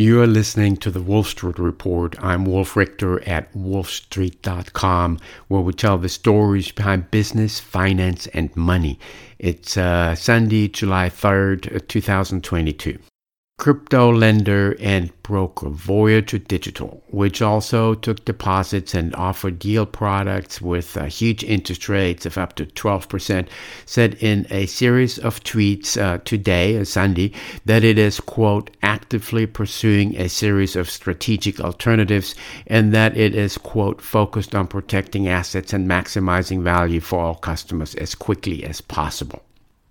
You are listening to the Wolf Street Report. I'm Wolf Richter at wolfstreet.com, where we tell the stories behind business, finance, and money. It's uh, Sunday, July 3rd, 2022 crypto lender and broker Voyager Digital, which also took deposits and offered yield products with uh, huge interest rates of up to 12%, said in a series of tweets uh, today, uh, Sunday, that it is, quote, actively pursuing a series of strategic alternatives and that it is, quote, focused on protecting assets and maximizing value for all customers as quickly as possible.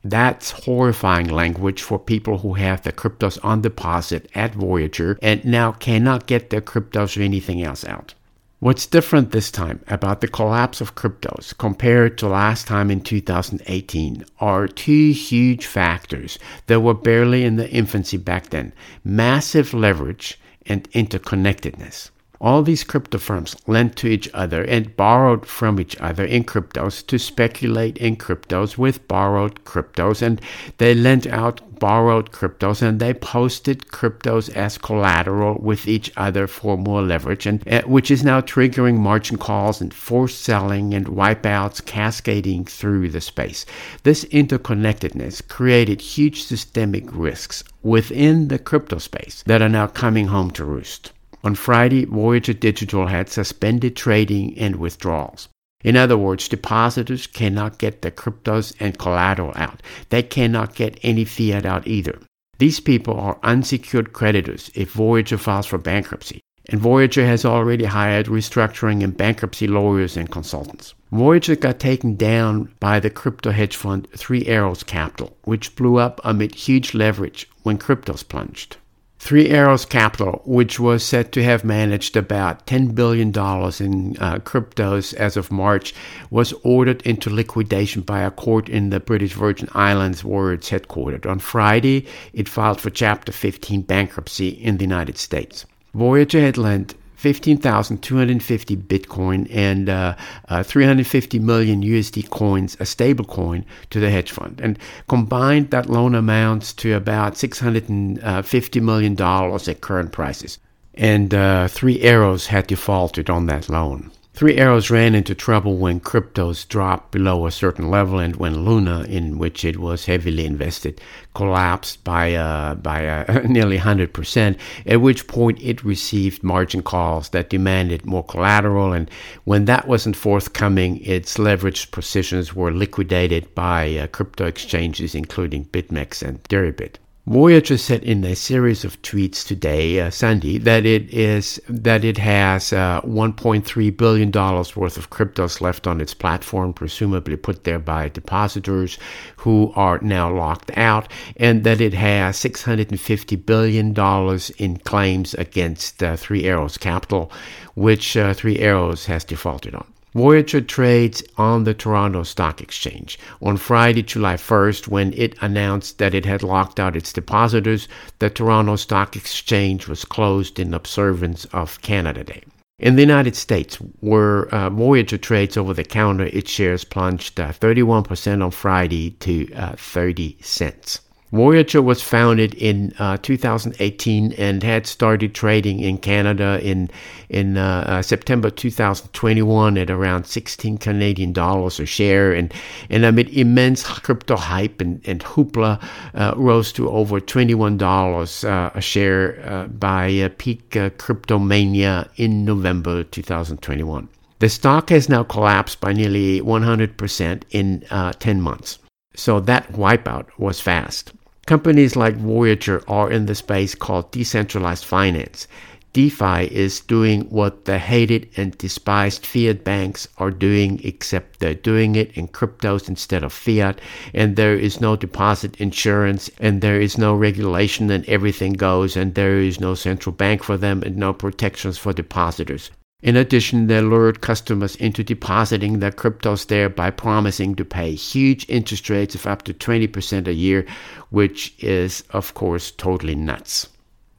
That's horrifying language for people who have their cryptos on deposit at Voyager and now cannot get their cryptos or anything else out. What's different this time about the collapse of cryptos compared to last time in 2018 are two huge factors that were barely in the infancy back then massive leverage and interconnectedness. All these crypto firms lent to each other and borrowed from each other in cryptos to speculate in cryptos with borrowed cryptos, and they lent out borrowed cryptos and they posted cryptos as collateral with each other for more leverage, and uh, which is now triggering margin calls and forced selling and wipeouts cascading through the space. This interconnectedness created huge systemic risks within the crypto space that are now coming home to roost. On Friday, Voyager Digital had suspended trading and withdrawals. In other words, depositors cannot get their cryptos and collateral out. They cannot get any fiat out either. These people are unsecured creditors if Voyager files for bankruptcy, and Voyager has already hired restructuring and bankruptcy lawyers and consultants. Voyager got taken down by the crypto hedge fund Three Arrows Capital, which blew up amid huge leverage when cryptos plunged. Three Arrows Capital, which was said to have managed about $10 billion in uh, cryptos as of March, was ordered into liquidation by a court in the British Virgin Islands where it's headquartered. On Friday, it filed for Chapter 15 bankruptcy in the United States. Voyager had lent 15,250 Bitcoin and uh, uh, 350 million USD coins, a stable coin, to the hedge fund. And combined, that loan amounts to about $650 million at current prices. And uh, Three Arrows had defaulted on that loan. Three Arrows ran into trouble when cryptos dropped below a certain level and when Luna, in which it was heavily invested, collapsed by, uh, by uh, nearly 100%, at which point it received margin calls that demanded more collateral. And when that wasn't forthcoming, its leveraged positions were liquidated by uh, crypto exchanges, including BitMEX and Deribit. Voyager said in a series of tweets today, uh, Sunday, that it is that it has uh, 1.3 billion dollars worth of cryptos left on its platform, presumably put there by depositors who are now locked out, and that it has 650 billion dollars in claims against uh, Three Arrows Capital, which uh, Three Arrows has defaulted on. Voyager trades on the Toronto Stock Exchange. On Friday, July 1st, when it announced that it had locked out its depositors, the Toronto Stock Exchange was closed in observance of Canada Day. In the United States, where uh, Voyager trades over the counter, its shares plunged uh, 31% on Friday to uh, 30 cents. Voyager was founded in uh, 2018 and had started trading in Canada in in uh, uh, September 2021 at around 16 Canadian dollars a share, and and amid immense crypto hype and, and hoopla, uh, rose to over 21 dollars uh, a share uh, by peak crypto mania in November 2021. The stock has now collapsed by nearly 100% in 10 months. So that wipeout was fast. Companies like Voyager are in the space called decentralized finance. DeFi is doing what the hated and despised fiat banks are doing, except they're doing it in cryptos instead of fiat, and there is no deposit insurance, and there is no regulation, and everything goes, and there is no central bank for them, and no protections for depositors. In addition, they lured customers into depositing their cryptos there by promising to pay huge interest rates of up to 20% a year, which is, of course, totally nuts.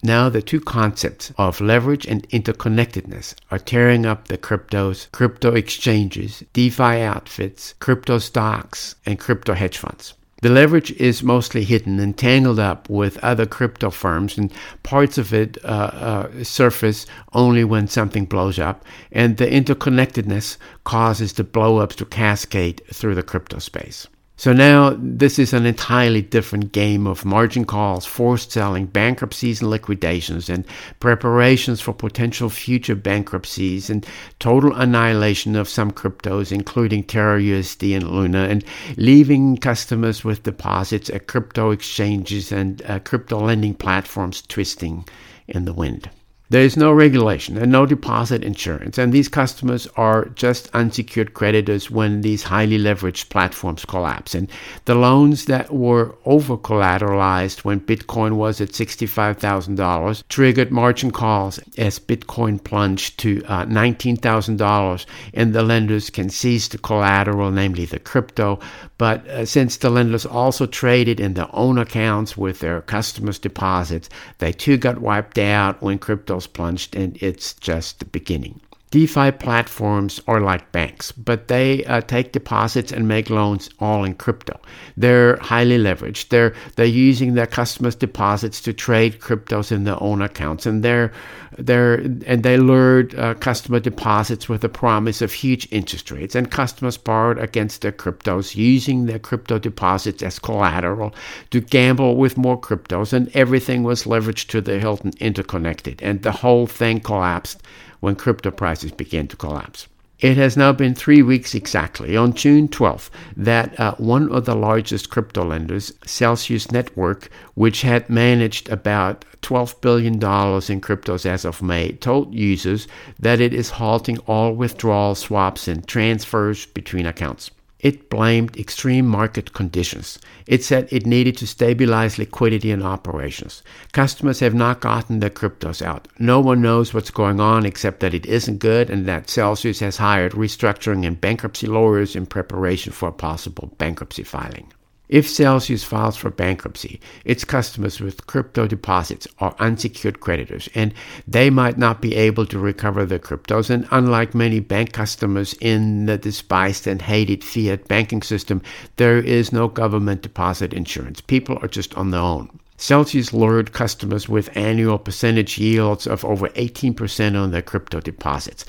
Now, the two concepts of leverage and interconnectedness are tearing up the cryptos, crypto exchanges, DeFi outfits, crypto stocks, and crypto hedge funds. The leverage is mostly hidden and tangled up with other crypto firms, and parts of it uh, uh, surface only when something blows up. And the interconnectedness causes the blowups to cascade through the crypto space. So now this is an entirely different game of margin calls, forced selling, bankruptcies and liquidations, and preparations for potential future bankruptcies and total annihilation of some cryptos, including Terra USD and Luna, and leaving customers with deposits at crypto exchanges and uh, crypto lending platforms twisting in the wind. There is no regulation and no deposit insurance, and these customers are just unsecured creditors when these highly leveraged platforms collapse. And the loans that were over collateralized when Bitcoin was at $65,000 triggered margin calls as Bitcoin plunged to uh, $19,000, and the lenders can seize the collateral, namely the crypto. But uh, since the lenders also traded in their own accounts with their customers' deposits, they too got wiped out when crypto plunged, and it's just the beginning. DeFi platforms are like banks, but they uh, take deposits and make loans all in crypto. They're highly leveraged. They're they're using their customers' deposits to trade cryptos in their own accounts, and they're they're and they lured uh, customer deposits with the promise of huge interest rates. And customers borrowed against their cryptos, using their crypto deposits as collateral to gamble with more cryptos, and everything was leveraged to the hilt and interconnected, and the whole thing collapsed when crypto prices began to collapse. It has now been three weeks exactly, on June 12th, that uh, one of the largest crypto lenders, Celsius Network, which had managed about $12 billion in cryptos as of May, told users that it is halting all withdrawal swaps and transfers between accounts. It blamed extreme market conditions. It said it needed to stabilize liquidity and operations. Customers have not gotten their cryptos out. No one knows what's going on except that it isn't good and that Celsius has hired restructuring and bankruptcy lawyers in preparation for a possible bankruptcy filing. If Celsius files for bankruptcy, its customers with crypto deposits are unsecured creditors, and they might not be able to recover their cryptos. And unlike many bank customers in the despised and hated fiat banking system, there is no government deposit insurance. People are just on their own. Celsius lured customers with annual percentage yields of over 18% on their crypto deposits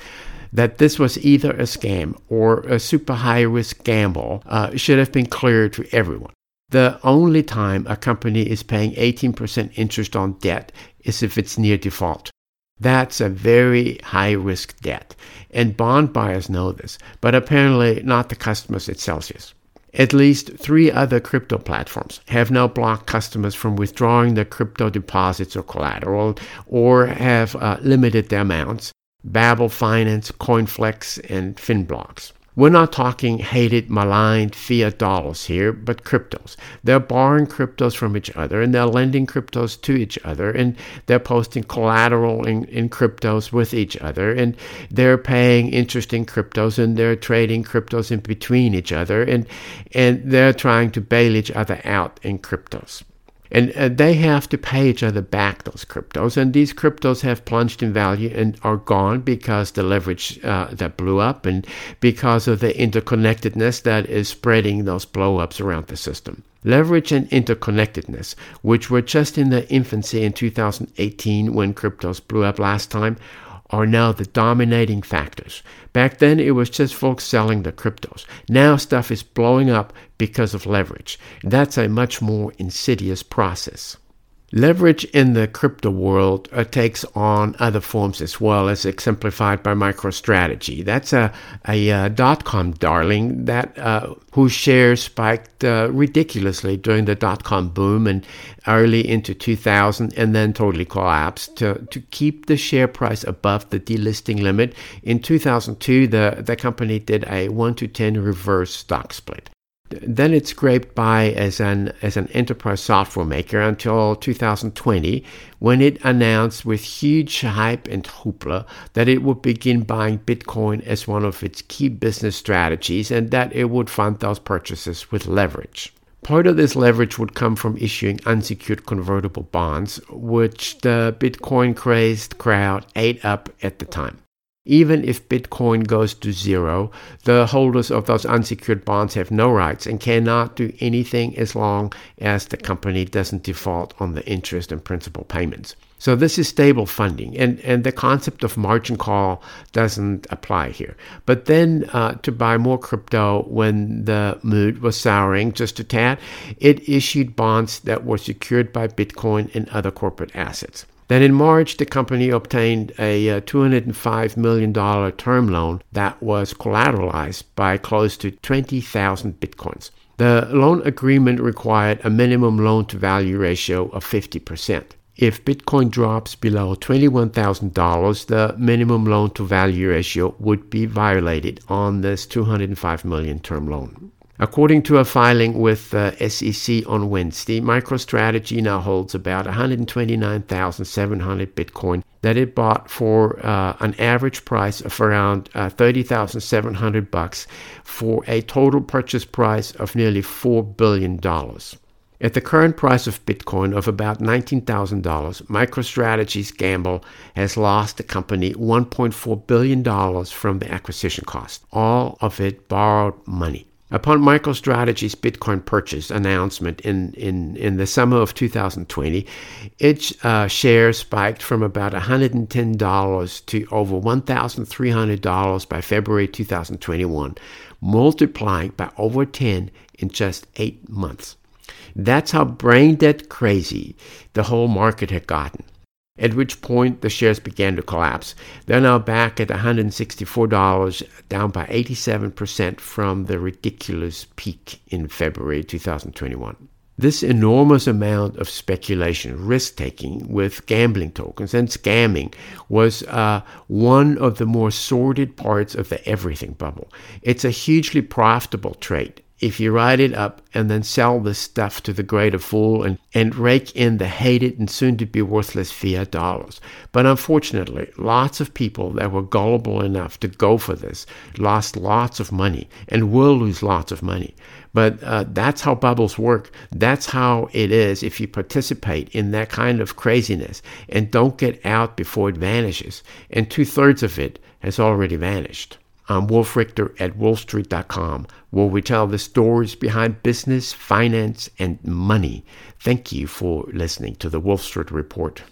that this was either a scam or a super high risk gamble uh, should have been clear to everyone. The only time a company is paying 18% interest on debt is if it's near default. That's a very high risk debt, and bond buyers know this, but apparently not the customers at Celsius. At least three other crypto platforms have now blocked customers from withdrawing their crypto deposits or collateral or have uh, limited their amounts Babel Finance, Coinflex, and Finblox. We're not talking hated, maligned fiat dollars here, but cryptos. They're borrowing cryptos from each other and they're lending cryptos to each other and they're posting collateral in, in cryptos with each other and they're paying interest in cryptos and they're trading cryptos in between each other and, and they're trying to bail each other out in cryptos. And uh, they have to pay each other back those cryptos. And these cryptos have plunged in value and are gone because the leverage uh, that blew up and because of the interconnectedness that is spreading those blowups around the system. Leverage and interconnectedness, which were just in the infancy in 2018 when cryptos blew up last time, are now the dominating factors. Back then, it was just folks selling the cryptos. Now, stuff is blowing up because of leverage. That's a much more insidious process. Leverage in the crypto world uh, takes on other forms as well, as exemplified by MicroStrategy. That's a, a uh, dot com darling that uh, whose shares spiked uh, ridiculously during the dot com boom and early into 2000, and then totally collapsed. To, to keep the share price above the delisting limit, in 2002, the, the company did a 1 to 10 reverse stock split. Then it scraped by as an as an enterprise software maker until 2020, when it announced with huge hype and hoopla that it would begin buying Bitcoin as one of its key business strategies and that it would fund those purchases with leverage. Part of this leverage would come from issuing unsecured convertible bonds, which the Bitcoin crazed crowd ate up at the time. Even if Bitcoin goes to zero, the holders of those unsecured bonds have no rights and cannot do anything as long as the company doesn't default on the interest and principal payments. So this is stable funding, and, and the concept of margin call doesn't apply here. But then uh, to buy more crypto when the mood was souring just a tad, it issued bonds that were secured by Bitcoin and other corporate assets. Then in March, the company obtained a uh, $205 million term loan that was collateralized by close to 20,000 Bitcoins. The loan agreement required a minimum loan to value ratio of 50%. If Bitcoin drops below $21,000, the minimum loan to value ratio would be violated on this 205 million term loan. According to a filing with the SEC on Wednesday, MicroStrategy now holds about 129,700 Bitcoin that it bought for uh, an average price of around uh, 30,700 bucks for a total purchase price of nearly $4 billion. At the current price of Bitcoin of about $19,000, MicroStrategy's gamble has lost the company $1.4 billion from the acquisition cost, all of it borrowed money. Upon MicroStrategy's Bitcoin purchase announcement in, in, in the summer of 2020, its uh, shares spiked from about $110 to over $1,300 by February 2021, multiplying by over 10 in just eight months. That's how brain dead crazy the whole market had gotten. At which point the shares began to collapse. They're now back at $164, down by 87% from the ridiculous peak in February 2021. This enormous amount of speculation, risk taking with gambling tokens and scamming was uh, one of the more sordid parts of the everything bubble. It's a hugely profitable trade if you write it up and then sell the stuff to the greater fool and, and rake in the hated and soon to be worthless fiat dollars. But unfortunately, lots of people that were gullible enough to go for this lost lots of money and will lose lots of money. But uh, that's how bubbles work. That's how it is if you participate in that kind of craziness and don't get out before it vanishes. And two thirds of it has already vanished. I'm Wolf Richter at wolfstreet.com, where we tell the stories behind business, finance, and money. Thank you for listening to the Wolf Street Report.